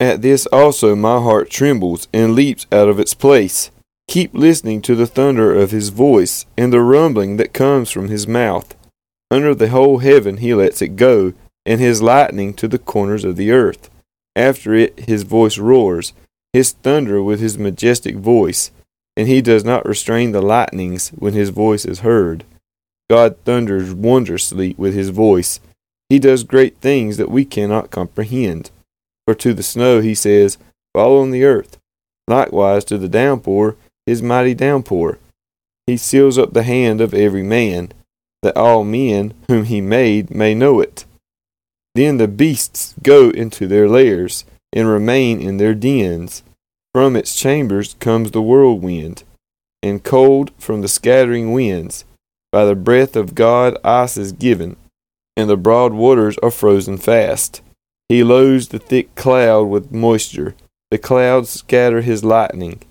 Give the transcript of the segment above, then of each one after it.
At this also my heart trembles and leaps out of its place. Keep listening to the thunder of his voice and the rumbling that comes from his mouth. Under the whole heaven he lets it go, and his lightning to the corners of the earth. After it his voice roars, his thunder with his majestic voice, and he does not restrain the lightnings when his voice is heard. God thunders wondrously with his voice. He does great things that we cannot comprehend. For to the snow he says, Fall on the earth. Likewise to the downpour, his mighty downpour. He seals up the hand of every man, that all men whom he made may know it. Then the beasts go into their lairs, and remain in their dens. From its chambers comes the whirlwind, and cold from the scattering winds. By the breath of God ice is given, and the broad waters are frozen fast. He loads the thick cloud with moisture. The clouds scatter his lightning.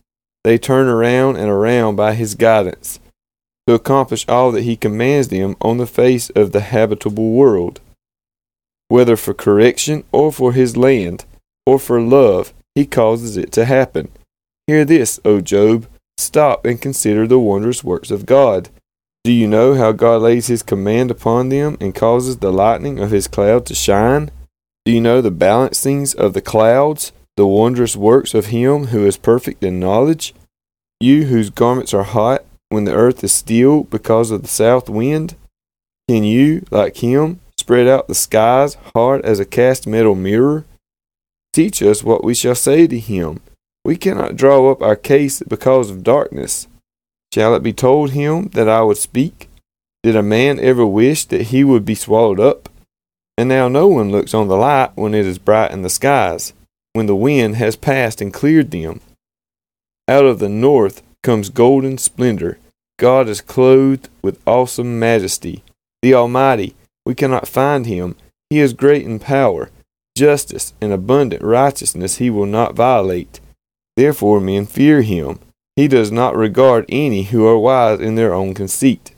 They turn around and around by his guidance, to accomplish all that he commands them on the face of the habitable world. Whether for correction or for his land, or for love, he causes it to happen. Hear this, O Job. Stop and consider the wondrous works of God. Do you know how God lays his command upon them and causes the lightning of his cloud to shine? Do you know the balancings of the clouds, the wondrous works of him who is perfect in knowledge? You whose garments are hot when the earth is still because of the south wind? Can you, like him, spread out the skies hard as a cast metal mirror? Teach us what we shall say to him. We cannot draw up our case because of darkness. Shall it be told him that I would speak? Did a man ever wish that he would be swallowed up? And now no one looks on the light when it is bright in the skies, when the wind has passed and cleared them. Out of the north comes golden splendor. God is clothed with awesome majesty. The Almighty, we cannot find him. He is great in power. Justice and abundant righteousness he will not violate. Therefore men fear him. He does not regard any who are wise in their own conceit.